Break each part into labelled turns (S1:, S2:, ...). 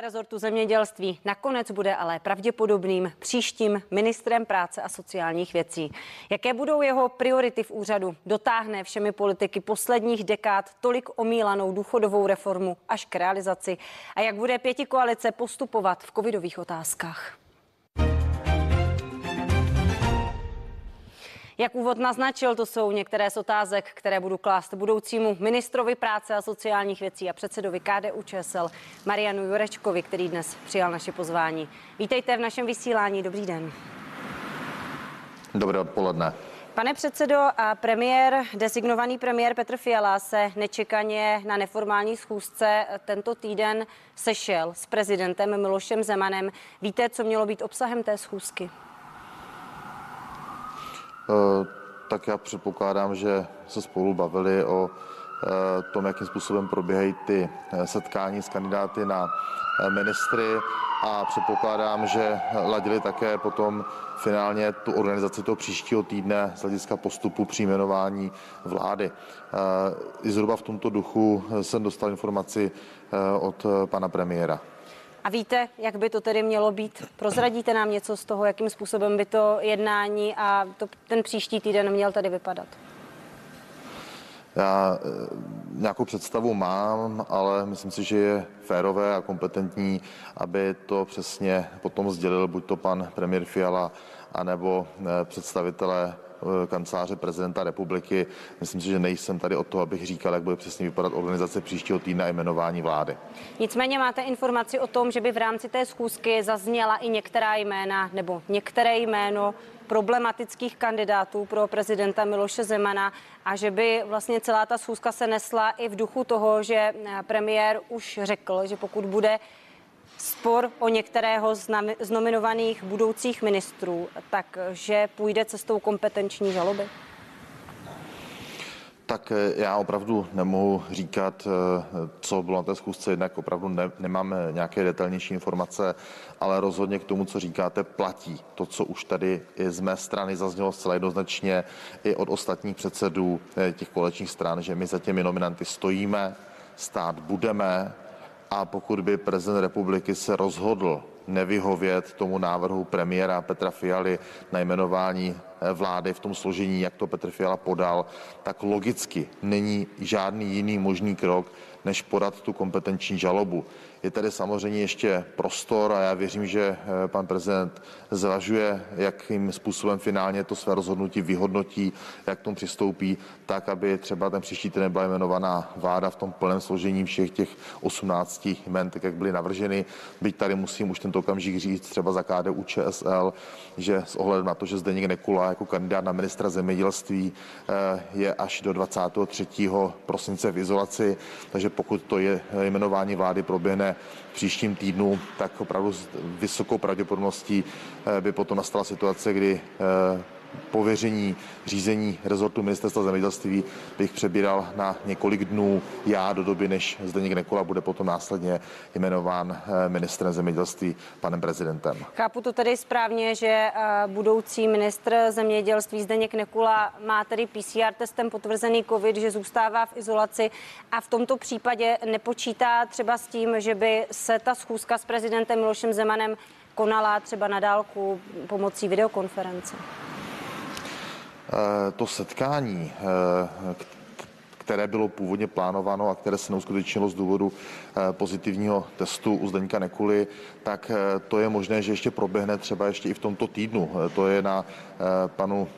S1: rezortu zemědělství nakonec bude ale pravděpodobným příštím ministrem práce a sociálních věcí. Jaké budou jeho priority v úřadu? Dotáhne všemi politiky posledních dekád tolik omílanou důchodovou reformu až k realizaci? A jak bude pěti koalice postupovat v covidových otázkách? Jak úvod naznačil, to jsou některé z otázek, které budu klást budoucímu ministrovi práce a sociálních věcí a předsedovi KDU ČSL Marianu Jurečkovi, který dnes přijal naše pozvání. Vítejte v našem vysílání. Dobrý den.
S2: Dobré odpoledne.
S1: Pane předsedo, a premiér, designovaný premiér Petr Fiala se nečekaně na neformální schůzce tento týden sešel s prezidentem Milošem Zemanem. Víte, co mělo být obsahem té schůzky?
S2: Eh, tak já předpokládám, že se spolu bavili o eh, tom, jakým způsobem probíhají ty eh, setkání s kandidáty na ministry a předpokládám, že ladili také potom finálně tu organizaci toho příštího týdne z hlediska postupu při jmenování vlády. I zhruba v tomto duchu jsem dostal informaci od pana premiéra.
S1: A víte, jak by to tedy mělo být? Prozradíte nám něco z toho, jakým způsobem by to jednání a to, ten příští týden měl tady vypadat?
S2: Já eh, nějakou představu mám, ale myslím si, že je férové a kompetentní, aby to přesně potom sdělil buď to pan premiér Fiala, anebo eh, představitelé kanceláře prezidenta republiky. Myslím si, že nejsem tady o to, abych říkal, jak bude přesně vypadat organizace příštího týdne a jmenování vlády.
S1: Nicméně máte informaci o tom, že by v rámci té schůzky zazněla i některá jména nebo některé jméno problematických kandidátů pro prezidenta Miloše Zemana a že by vlastně celá ta schůzka se nesla i v duchu toho, že eh, premiér už řekl, že pokud bude spor o některého z nominovaných budoucích ministrů, takže půjde cestou kompetenční žaloby?
S2: Tak eh, já opravdu nemohu říkat, eh, co bylo na té schůzce, jednak opravdu ne, nemám nějaké detailnější informace, ale rozhodně k tomu, co říkáte, platí to, co už tady i z mé strany zaznělo zcela jednoznačně i od ostatních předsedů eh, těch kolečních stran, že my za těmi nominanty stojíme, stát budeme, a pokud by prezident republiky se rozhodl nevyhovět tomu návrhu premiéra Petra Fialy na jmenování eh, vlády v tom složení, jak to Petr Fiala podal, tak logicky není žádný jiný možný krok, než podat tu kompetenční žalobu. Je tady samozřejmě ještě prostor a já věřím, že eh, pan prezident zvažuje, jakým způsobem finálně to své rozhodnutí vyhodnotí, jak k tomu přistoupí, tak, aby třeba ten příští týden byla jmenovaná vláda v tom plném složení všech těch 18 jmen, tak jak byly navrženy. Byť tady musím už tento okamžik říct třeba za KDU ČSL, že s ohledem na to, že Zdeněk Nekula jako kandidát na ministra zemědělství eh, je až do 23. prosince v izolaci, takže pokud to je jmenování vlády proběhne v příštím týdnu, tak opravdu s vysokou pravděpodobností eh, by potom nastala situace, kdy eh, pověření řízení rezortu ministerstva zemědělství bych přebíral na několik dnů já do doby, než Zdeněk Nekula bude potom následně jmenován eh, ministrem zemědělství panem prezidentem.
S1: Chápu to tedy správně, že eh, budoucí ministr zemědělství Zdeněk Nekula má tedy PCR testem potvrzený COVID, že zůstává v izolaci a v tomto případě nepočítá třeba s tím, že by se ta schůzka s prezidentem Milošem Zemanem konala třeba na dálku pomocí videokonference.
S2: Eh, to setkání, eh, které bylo původně plánováno a které se neuskutečnilo z důvodu pozitivního testu u Zdeňka Nekuly, tak to je možné, že ještě proběhne třeba ještě i v tomto týdnu. To je na panu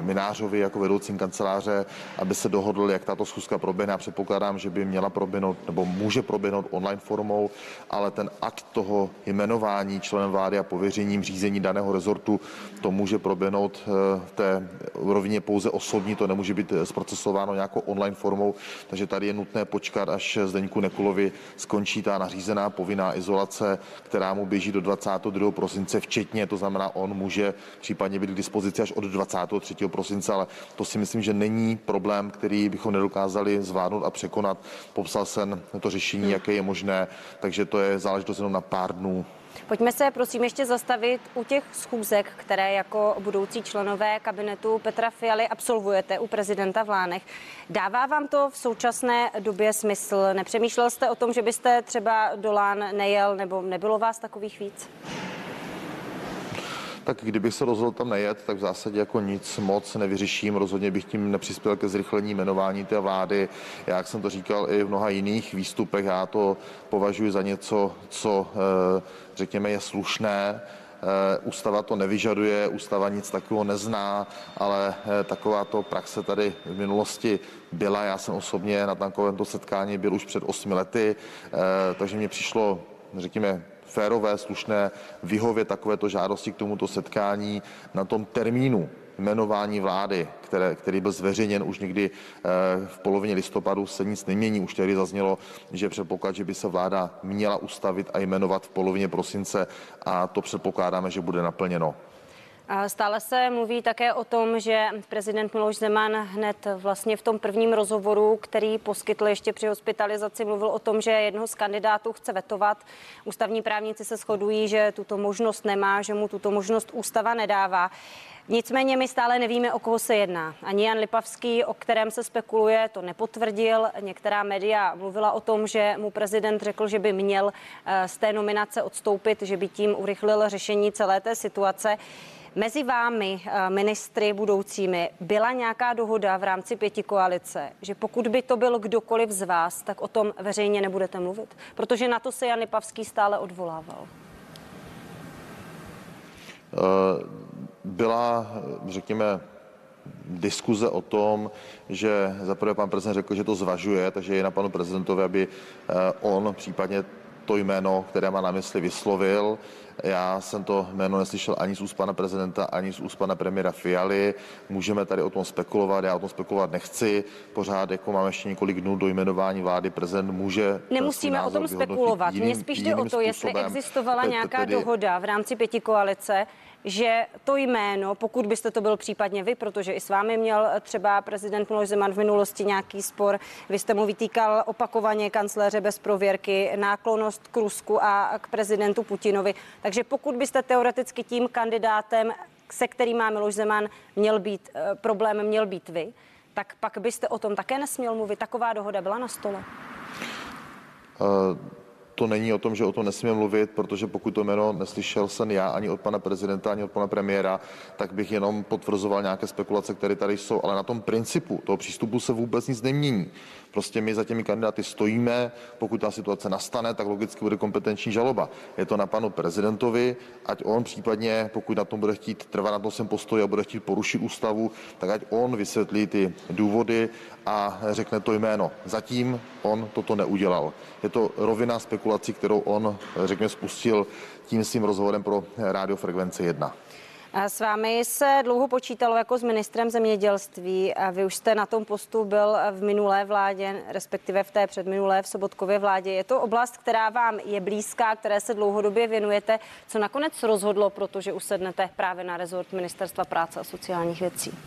S2: Minářovi jako vedoucím kanceláře, aby se dohodl, jak tato schůzka proběhne. A předpokládám, že by měla proběhnout nebo může proběhnout online formou, ale ten akt toho jmenování členem vlády a pověřením řízení daného rezortu, to může proběhnout v té rovině pouze osobní, to nemůže být zprocesováno nějakou online formou, takže tady je nutné počkat, až Zdeňku Nekulovi skončí ta nařízená povinná izolace, která mu běží do 22. prosince včetně, to znamená, on může případně být k dispozici až od 23. prosince, ale to si myslím, že není problém, který bychom nedokázali zvládnout a překonat. Popsal jsem to řešení, jaké je možné, takže to je záležitost jenom na pár dnů.
S1: Pojďme se prosím ještě zastavit u těch schůzek, které jako budoucí členové kabinetu Petra Fialy absolvujete u prezidenta v Lánech. Dává vám to v současné době smysl? Nepřemýšlel jste o tom, že byste třeba do Lán nejel nebo nebylo vás takových víc?
S2: Tak kdybych se rozhodl tam nejet, tak v zásadě jako nic moc nevyřeším. Rozhodně bych tím nepřispěl ke zrychlení jmenování té vlády. Já, jak jsem to říkal i v mnoha jiných výstupech, já to považuji za něco, co eh, řekněme je slušné, eh, Ústava to nevyžaduje, ústava nic takového nezná, ale eh, takováto praxe tady v minulosti byla. Já jsem osobně na takovémto setkání byl už před osmi lety, takže mě přišlo, řekněme, férové, slušné vyhovět takovéto žádosti k tomuto setkání na tom termínu jmenování vlády, které, který byl zveřejněn už někdy eh, v polovině listopadu, se nic nemění. Už tady zaznělo, že předpoklad, že by se vláda měla ustavit a jmenovat v polovině prosince a to předpokládáme, že bude naplněno.
S1: Stále se mluví také o tom, že prezident Miloš Zeman hned vlastně v tom prvním rozhovoru, který poskytl ještě při hospitalizaci, mluvil o tom, že jednoho z kandidátů chce vetovat. Ústavní právníci se shodují, že tuto možnost nemá, že mu tuto možnost ústava nedává. Nicméně my stále nevíme, o koho se jedná. Ani Jan Lipavský, o kterém se spekuluje, to nepotvrdil. Některá média mluvila o tom, že mu prezident řekl, že by měl eh, z té nominace odstoupit, že by tím urychlil řešení celé té situace. Mezi vámi, eh, ministry budoucími, byla nějaká dohoda v rámci pěti koalice, že pokud by to byl kdokoliv z vás, tak o tom veřejně nebudete mluvit? Protože na to se Jan Pavský stále odvolával.
S2: Eh, byla, řekněme, diskuze o tom, že zaprvé pan prezident řekl, že to zvažuje, takže je na panu prezidentovi, aby eh, on případně to jméno, které má na mysli, vyslovil. Já jsem to jméno neslyšel ani z úst pana prezidenta, ani z úst pana premiéra Fialy. Můžeme tady o tom spekulovat, já o tom spekulovat nechci. Pořád jako máme ještě několik dnů do jmenování vlády, prezident může.
S1: Nemusíme o tom spekulovat. Mně spíš jde o to, jestli existovala nějaká dohoda v rámci pěti koalice, že to jméno, pokud byste to byl případně vy, protože i s vámi měl třeba prezident Miloš Zeman v minulosti nějaký spor, vy jste mu vytýkal opakovaně kancléře bez prověrky, náklonost k Rusku a k prezidentu Putinovi. Takže pokud byste teoreticky tím kandidátem, se kterým má Miloš Zeman, měl být eh, problém, měl být vy, tak pak byste o tom také nesměl mluvit. Taková dohoda byla na stole.
S2: Uh to není o tom, že o tom nesmím mluvit, protože pokud to jméno neslyšel jsem já ani od pana prezidenta, ani od pana premiéra, tak bych jenom potvrzoval nějaké spekulace, které tady jsou. Ale na tom principu toho přístupu se vůbec nic nemění. Prostě my za těmi kandidáty stojíme, pokud ta situace nastane, tak logicky bude kompetenční žaloba. Je to na panu prezidentovi, ať on případně, pokud na tom bude chtít trvat na tom svém postoji a bude chtít porušit ústavu, tak ať on vysvětlí ty důvody a řekne to jméno. Zatím on toto neudělal. Je to rovina spekulací, kterou on, řekněme, spustil tím svým rozhovorem pro radiofrekvenci 1.
S1: S vámi se dlouho počítalo jako s ministrem zemědělství. A vy už jste na tom postu byl v minulé vládě, respektive v té předminulé v Sobotkově vládě. Je to oblast, která vám je blízká, které se dlouhodobě věnujete. Co nakonec rozhodlo, protože usednete právě na rezort Ministerstva práce a sociálních věcí?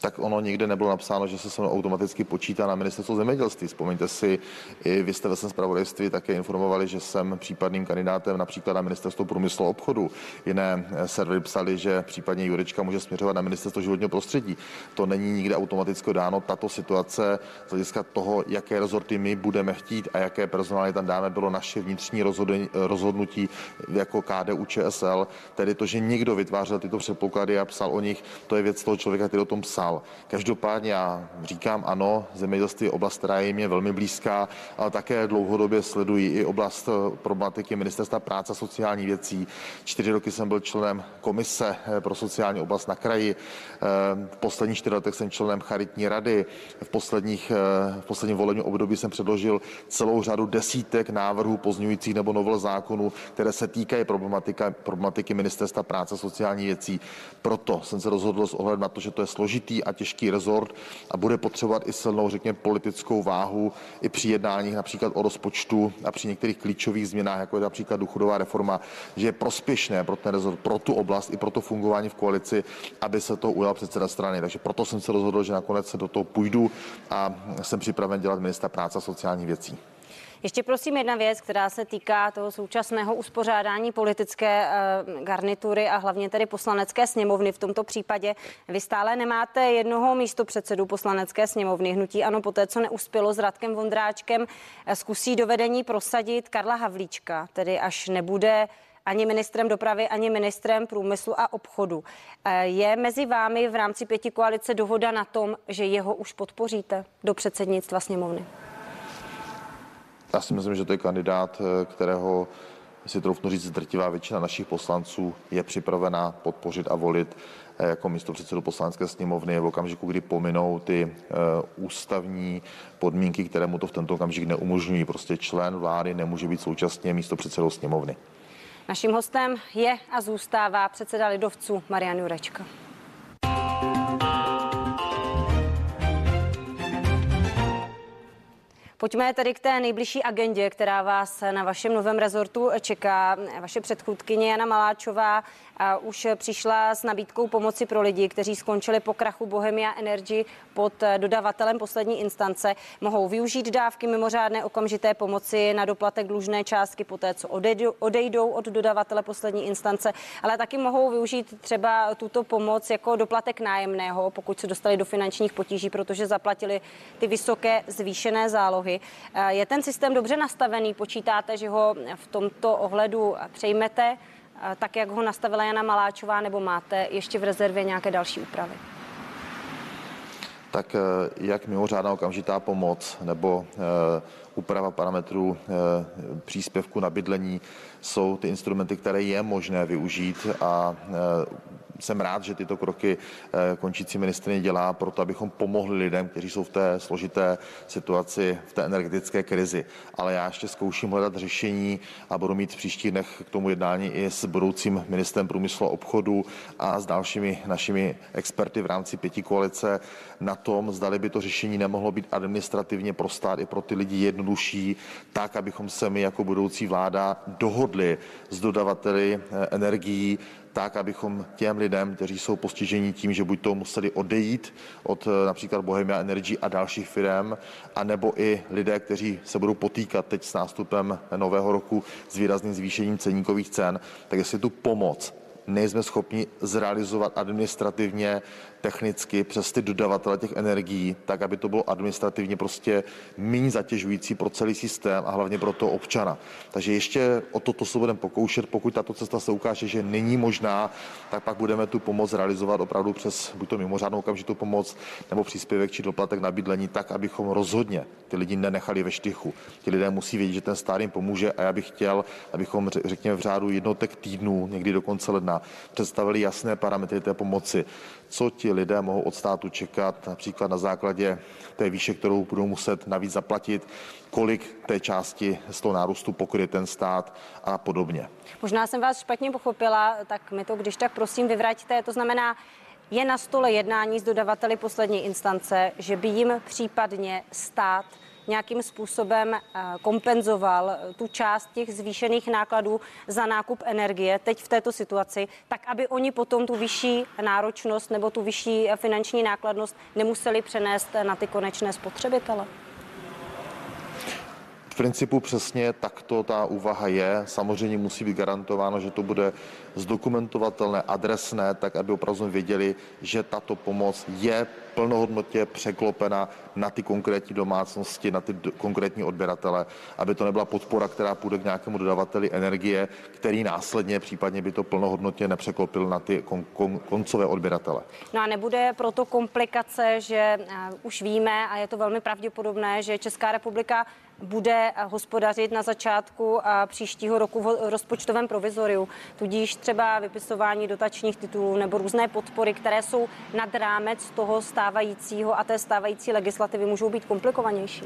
S2: Tak ono nikde nebylo napsáno, že se se mnou automaticky počítá na ministerstvo zemědělství. Vzpomeňte si, i vy jste ve svém zpravodajství také informovali, že jsem případným kandidátem například na ministerstvo průmyslu a obchodu. Jiné servery psali, že případně Jurečka může směřovat na ministerstvo životního prostředí. To není nikde automaticky dáno. Tato situace z hlediska toho, jaké rezorty my budeme chtít a jaké personály tam dáme, bylo naše vnitřní rozhodnutí jako KDU ČSL, tedy to, že někdo vytvářel tyto předpoklady a psal o nich, to je věc toho člověka, který o tom psal dál. Každopádně já říkám ano, zemědělství je oblast, která je velmi blízká, ale také dlouhodobě sleduji i oblast eh, problematiky Ministerstva práce a sociální věcí. Čtyři roky jsem byl členem komise eh, pro sociální oblast na kraji. Eh, v posledních čtyři letech jsem členem charitní rady. V, posledních, v posledním volebním období jsem předložil celou řadu desítek návrhů pozňujících nebo novel zákonů, které se týkají problematiky Ministerstva práce a sociální věcí. Proto jsem se rozhodl s ohledem na to, že to je složitý a těžký rezort a bude potřebovat i silnou, řekněme, politickou váhu i při jednáních například o rozpočtu a při některých klíčových změnách, jako je například důchodová reforma, že je prospěšné pro ten rezort, pro tu oblast i pro to fungování v koalici, aby se to ujal předseda strany. Takže proto jsem se rozhodl, že nakonec se do toho půjdu a jsem připraven dělat ministra práce a sociální věcí.
S1: Ještě prosím jedna věc, která se týká toho současného uspořádání politické uh, garnitury a hlavně tedy poslanecké sněmovny. V tomto případě vy stále nemáte jednoho místo předsedu poslanecké sněmovny. Hnutí ano, poté, co neuspělo s Radkem Vondráčkem, eh, zkusí dovedení prosadit Karla Havlíčka, tedy až nebude ani ministrem dopravy, ani ministrem průmyslu a obchodu. Eh, je mezi vámi v rámci pěti koalice dohoda na tom, že jeho už podpoříte do předsednictva sněmovny?
S2: Já si myslím, že to je kandidát, eh, kterého si troufnu říct, drtivá většina našich poslanců je připravená podpořit a volit eh, jako místo předsedu poslanecké sněmovny v okamžiku, kdy pominou ty uh, ústavní podmínky, které mu to v tento okamžik neumožňují. Prostě člen vlády nemůže být současně místo předsedou sněmovny.
S1: Naším hostem je a zůstává předseda lidovců Marian Jurečka. Pojďme tedy k té nejbližší agendě, která vás na vašem novém rezortu čeká. Vaše předchůdkyně Jana Maláčová už přišla s nabídkou pomoci pro lidi, kteří skončili po krachu Bohemia Energy pod dodavatelem poslední instance. Mohou využít dávky mimořádné okamžité pomoci na doplatek dlužné částky poté, co odejdou, odejdou od dodavatele poslední instance, ale taky mohou využít třeba tuto pomoc jako doplatek nájemného, pokud se dostali do finančních potíží, protože zaplatili ty vysoké zvýšené zálohy. Je ten systém dobře nastavený? Počítáte, že ho v tomto ohledu přejmete? tak, jak ho nastavila Jana Maláčová, nebo máte ještě v rezervě nějaké další úpravy?
S2: Tak eh, jak mimořádná okamžitá pomoc nebo eh, úprava parametrů eh, příspěvku na bydlení jsou ty instrumenty, které je možné využít a jsem rád, že tyto kroky eh, končící ministrině dělá proto, abychom pomohli lidem, kteří jsou v té složité situaci, v té energetické krizi. Ale já ještě zkouším hledat řešení a budu mít v příštích dnech k tomu jednání i s budoucím ministrem průmyslu a obchodu a s dalšími našimi experty v rámci pěti koalice na tom, zdali by to řešení nemohlo být administrativně pro stát i pro ty lidi jednodušší, tak, abychom se my jako budoucí vláda dohodli s dodavateli eh, energií tak, abychom těm lidem, kteří jsou postiženi tím, že buď to museli odejít od eh, například Bohemia Energy a dalších firm, anebo i lidé, kteří se budou potýkat teď s nástupem nového roku s výrazným zvýšením ceníkových cen, tak jestli tu pomoc nejsme schopni zrealizovat administrativně technicky přes ty dodavatele těch energií, tak aby to bylo administrativně prostě méně zatěžující pro celý systém a hlavně pro toho občana. Takže ještě o toto se budeme pokoušet, pokud tato cesta se ukáže, že není možná, tak pak budeme tu pomoc realizovat opravdu přes buď to mimořádnou okamžitou pomoc nebo příspěvek či doplatek na bydlení, tak, abychom rozhodně ty lidi nenechali ve štychu. Ti lidé musí vědět, že ten stát jim pomůže a já bych chtěl, abychom řekněme v řádu jednotek týdnů, někdy do konce ledna, představili jasné parametry té pomoci co ti lidé mohou od státu čekat, například na základě té výše, kterou budou muset navíc zaplatit, kolik té části z toho nárůstu pokryje ten stát a podobně.
S1: Možná jsem vás špatně pochopila, tak mi to když tak prosím vyvraťte. To znamená, je na stole jednání s dodavateli poslední instance, že by jim případně stát nějakým způsobem eh, kompenzoval eh, tu část těch zvýšených nákladů za nákup energie teď v této situaci, tak aby oni potom tu vyšší náročnost nebo tu vyšší eh, finanční nákladnost nemuseli přenést na ty konečné spotřebitele?
S2: V principu přesně takto ta úvaha je. Samozřejmě musí být garantováno, že to bude zdokumentovatelné, adresné, tak aby opravdu věděli, že tato pomoc je plnohodnotně překlopena na ty konkrétní domácnosti, na ty konkrétní odběratele, aby to nebyla podpora, která půjde k nějakému dodavateli energie, který následně případně by to plnohodnotně nepřeklopil na ty kon- kon- koncové odběratele.
S1: No a nebude proto komplikace, že uh, už víme a je to velmi pravděpodobné, že Česká republika bude hospodařit na začátku příštího roku v rozpočtovém provizoriu. Tudíž třeba vypisování dotačních titulů nebo různé podpory, které jsou nad rámec toho stávajícího a té stávající legislativy, můžou být komplikovanější?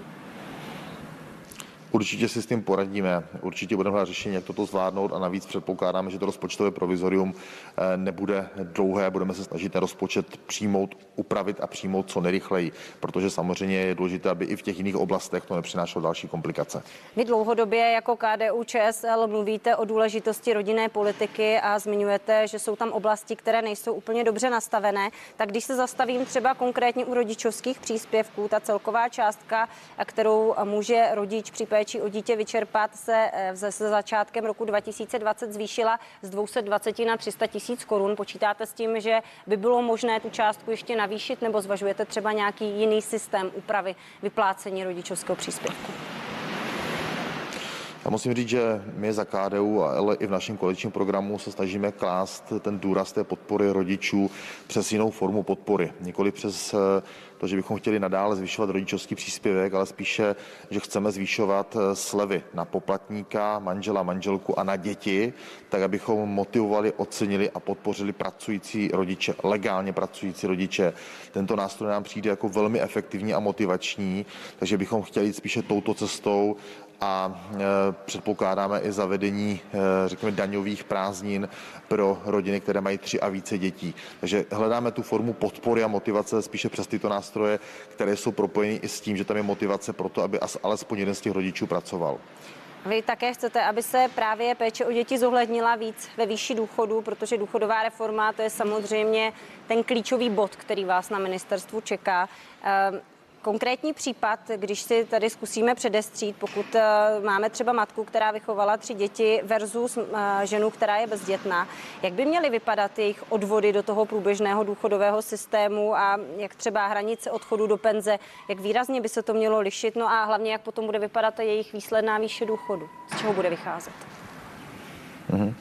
S2: Určitě si s tím poradíme, určitě budeme hledat řešení, jak toto zvládnout a navíc předpokládáme, že to rozpočtové provizorium eh, nebude dlouhé, budeme se snažit ten rozpočet přijmout, upravit a přijmout co nejrychleji, protože samozřejmě je důležité, aby i v těch jiných oblastech to nepřinášelo další komplikace.
S1: Vy dlouhodobě jako KDU ČSL mluvíte o důležitosti rodinné politiky a zmiňujete, že jsou tam oblasti, které nejsou úplně dobře nastavené. Tak když se zastavím třeba konkrétně u rodičovských příspěvků, ta celková částka, kterou může rodič při o dítě vyčerpat, se se začátkem roku 2020 zvýšila z 220 na 300 tisíc korun. Počítáte s tím, že by bylo možné tu částku ještě navýšit, nebo zvažujete třeba nějaký jiný systém úpravy vyplácení rodičovského příspěvku?
S2: Já musím říct, že my za KDU, ale i v našem koaličním programu se snažíme klást ten důraz té podpory rodičů přes jinou formu podpory. Nikoli přes eh, to, že bychom chtěli nadále zvyšovat rodičovský příspěvek, ale spíše, že chceme zvyšovat eh, slevy na poplatníka, manžela, manželku a na děti, tak abychom motivovali, ocenili a podpořili pracující rodiče, legálně pracující rodiče. Tento nástroj nám přijde jako velmi efektivní a motivační, takže bychom chtěli jít spíše touto cestou a e, předpokládáme i zavedení, e, řekněme, daňových prázdnin pro rodiny, které mají tři a více dětí. Takže hledáme tu formu podpory a motivace spíše přes tyto nástroje, které jsou propojeny i s tím, že tam je motivace pro to, aby alespoň jeden z těch rodičů pracoval.
S1: Vy také chcete, aby se právě péče o děti zohlednila víc ve výši důchodu, protože důchodová reforma to je samozřejmě ten klíčový bod, který vás na ministerstvu čeká. Konkrétní případ, když si tady zkusíme předestřít, pokud eh, máme třeba matku, která vychovala tři děti versus eh, ženu, která je bezdětná, jak by měly vypadat jejich odvody do toho průběžného důchodového systému a jak třeba hranice odchodu do penze, jak výrazně by se to mělo lišit, no a hlavně jak potom bude vypadat jejich výsledná výše důchodu, z čeho bude vycházet.
S2: Mm-hmm.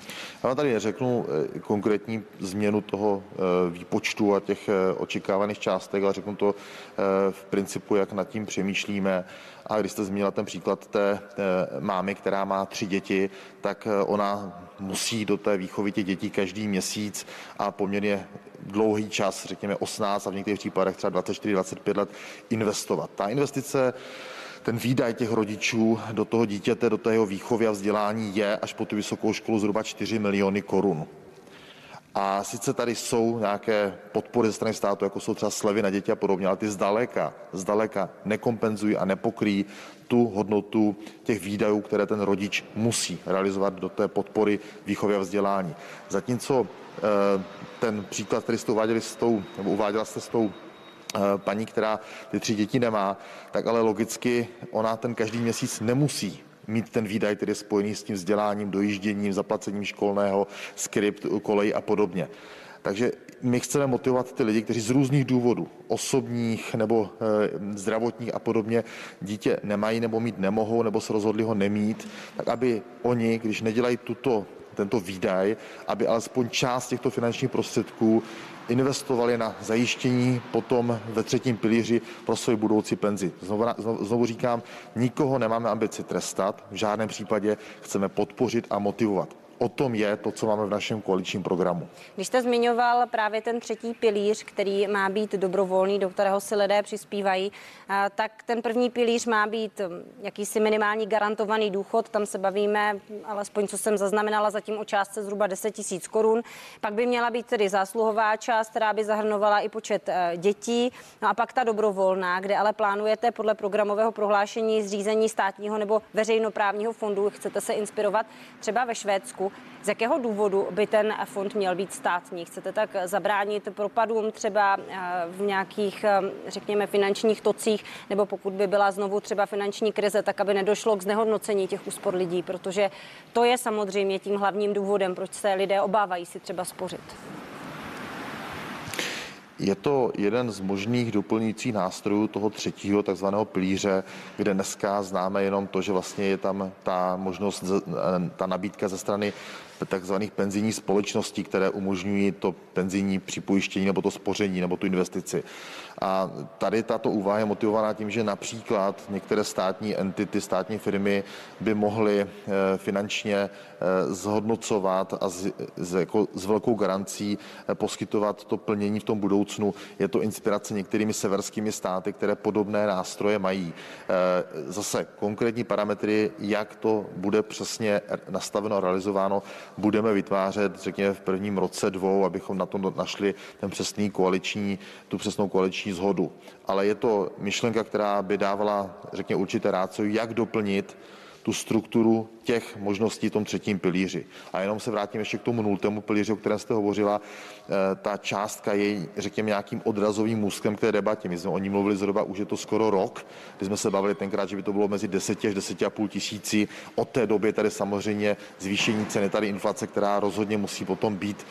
S2: Já tady řeknu eh, konkrétní změnu toho eh, výpočtu a těch eh, očekávaných částek, ale řeknu to v principu, jak nad tím přemýšlíme. A když jste zmínila ten příklad té mámy, která má tři děti, tak ona musí do té výchovy těch dětí každý měsíc a poměrně dlouhý čas, řekněme 18 a v některých případech třeba 24-25 let investovat. Ta investice ten výdaj těch rodičů do toho dítěte, do tého výchovy a vzdělání je až po tu vysokou školu zhruba 4 miliony korun. A sice tady jsou nějaké podpory ze strany státu, jako jsou třeba slevy na děti a podobně, ale ty zdaleka, zdaleka nekompenzují a nepokryjí tu hodnotu těch výdajů, které ten rodič musí realizovat do té podpory výchovy a vzdělání. Zatímco eh, ten příklad, který jste uváděli s tou, nebo uváděla jste s tou paní, která ty tři děti nemá, tak ale logicky ona ten každý měsíc nemusí mít ten výdaj, který je spojený s tím vzděláním, dojížděním, zaplacením školného, skript, kolej a podobně. Takže my chceme motivovat ty lidi, kteří z různých důvodů, osobních nebo e, zdravotních a podobně, dítě nemají nebo mít nemohou, nebo se rozhodli ho nemít, tak aby oni, když nedělají tuto, tento výdaj, aby alespoň část těchto finančních prostředků investovali na zajištění potom ve třetím pilíři pro svoji budoucí penzi. Znovu, znovu, říkám, nikoho nemáme ambici trestat, v žádném případě chceme podpořit a motivovat o tom je to, co máme v našem koaličním programu.
S1: Když jste zmiňoval právě ten třetí pilíř, který má být dobrovolný, do kterého si lidé přispívají, tak ten první pilíř má být hm, jakýsi minimální garantovaný důchod. Tam se bavíme, alespoň co jsem zaznamenala, zatím o částce zhruba 10 tisíc korun. Pak by měla být tedy zásluhová část, která by zahrnovala i počet e, dětí. No a pak ta dobrovolná, kde ale plánujete podle programového prohlášení zřízení státního nebo veřejnoprávního fondu. Chcete se inspirovat třeba ve Švédsku, z jakého důvodu by ten fond měl být státní? Chcete tak zabránit propadům třeba eh, v nějakých, eh, řekněme, finančních tocích, nebo pokud by byla znovu třeba finanční krize, tak aby nedošlo k znehodnocení těch úspor lidí, protože to je samozřejmě tím hlavním důvodem, proč se lidé obávají si třeba spořit.
S2: Je to jeden z možných doplňujících nástrojů toho třetího takzvaného pilíře, kde dneska známe jenom to, že vlastně je tam ta možnost, ta nabídka ze strany takzvaných penzijních společností, které umožňují to penzijní připojištění nebo to spoření nebo tu investici. A tady tato úvaha je motivovaná tím, že například některé státní entity, státní firmy by mohly eh, finančně eh, zhodnocovat a s, s, jako, s velkou garancí eh, poskytovat to plnění v tom budoucnu. Je to inspirace některými severskými státy, které podobné nástroje mají. Zase konkrétní parametry, jak to bude přesně nastaveno a realizováno, budeme vytvářet, řekněme, v prvním roce dvou, abychom na tom našli ten přesný koaliční, tu přesnou koaliční zhodu. Ale je to myšlenka, která by dávala, řekněme, určité rácio, jak doplnit tu strukturu těch možností v tom třetím pilíři. A jenom se vrátím ještě k tomu nultému pilíři, o kterém jste hovořila. Eh, ta částka je, řekněme, nějakým odrazovým můstkem k té debatě. My jsme o ní mluvili zhruba už je to skoro rok, kdy jsme se bavili tenkrát, že by to bylo mezi 10 až 10,5 tisíci. Od té doby tady samozřejmě zvýšení ceny, tady inflace, která rozhodně musí potom být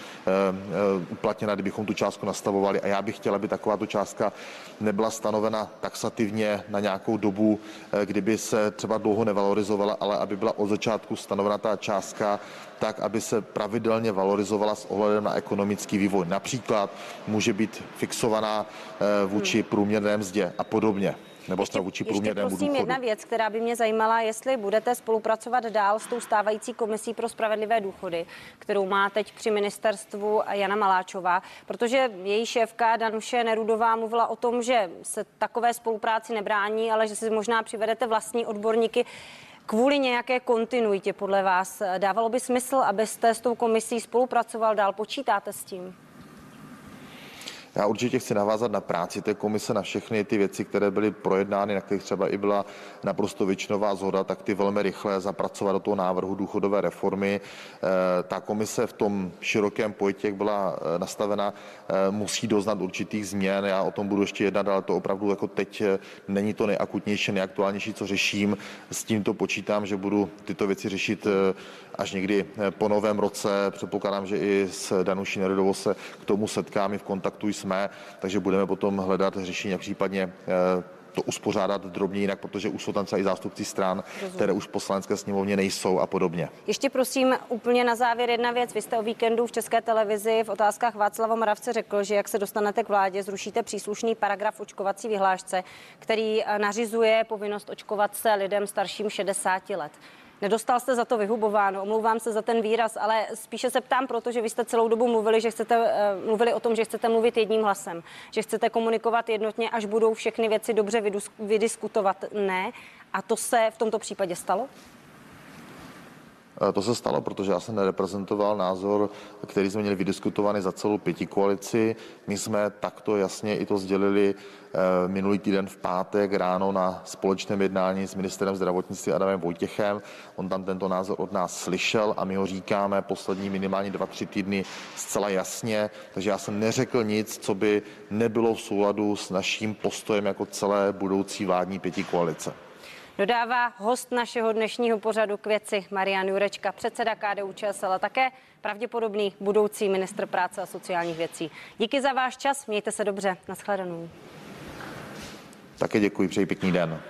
S2: uh, uplatněna, kdybychom tu částku nastavovali. A já bych chtěla, aby takováto částka nebyla stanovena taxativně na nějakou dobu, kdyby se třeba dlouho nevalorizovala, ale aby byla od začátku stanovena ta částka tak, aby se pravidelně valorizovala s ohledem na ekonomický vývoj. Například může být fixovaná eh, vůči hmm. průměrné mzdě a podobně nebo ještě, průměrnému
S1: ještě prosím jedna věc, která by mě zajímala, jestli budete spolupracovat dál s tou stávající komisí pro spravedlivé důchody, kterou má teď při ministerstvu Jana Maláčová, protože její šéfka Danuše Nerudová mluvila o tom, že se takové spolupráci nebrání, ale že si možná přivedete vlastní odborníky kvůli nějaké kontinuitě podle vás. Dávalo by smysl, abyste s tou komisí spolupracoval dál? Počítáte s tím?
S2: Já určitě chci navázat na práci té komise, na všechny ty věci, které byly projednány, na kterých třeba i byla naprosto většinová zhoda, tak ty velmi rychle zapracovat do toho návrhu důchodové reformy. Eh, ta komise v tom širokém pojetí, jak byla eh, nastavena, eh, musí doznat určitých změn. Já o tom budu ještě jednat, ale to opravdu jako teď není to nejakutnější, nejaktuálnější, co řeším. S tímto počítám, že budu tyto věci řešit až někdy po novém roce. Předpokládám, že i s Danuší Nerodovou se k tomu setkáme v kontaktu jsme, takže budeme potom hledat řešení, jak případně eh, to uspořádat drobně jinak, protože už jsou tam třeba i zástupci stran, Rozumím. které už v poslanecké sněmovně nejsou a podobně.
S1: Ještě prosím úplně na závěr jedna věc. Vy jste o víkendu v České televizi v otázkách Václava Moravce řekl, že jak se dostanete k vládě, zrušíte příslušný paragraf očkovací vyhlášce, který eh, nařizuje povinnost očkovat se lidem starším 60 let. Nedostal jste za to vyhubováno, omlouvám se za ten výraz, ale spíše se ptám, protože vy jste celou dobu mluvili, že chcete, uh, mluvili o tom, že chcete mluvit jedním hlasem, že chcete komunikovat jednotně, až budou všechny věci dobře vydiskutovat. Ne. A to se v tomto případě stalo?
S2: To se stalo, protože já jsem nereprezentoval názor, který jsme měli vydiskutovaný za celou pěti koalici. My jsme takto jasně i to sdělili eh, minulý týden v pátek ráno na společném jednání s ministrem zdravotnictví Adamem Vojtěchem. On tam tento názor od nás slyšel a my ho říkáme poslední minimálně dva, tři týdny zcela jasně. Takže já jsem neřekl nic, co by nebylo v souladu s naším postojem jako celé budoucí vládní pěti koalice.
S1: Dodává host našeho dnešního pořadu k věci Marian Jurečka, předseda KDU ČSL a také pravděpodobný budoucí ministr práce a sociálních věcí. Díky za váš čas, mějte se dobře, nashledanou.
S2: Také děkuji, přeji pěkný den.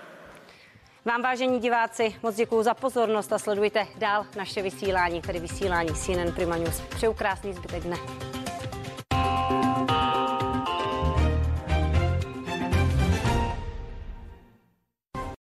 S1: Vám, vážení diváci, moc děkuji za pozornost a sledujte dál naše vysílání, tedy vysílání CNN Prima News. Přeju krásný zbytek dne.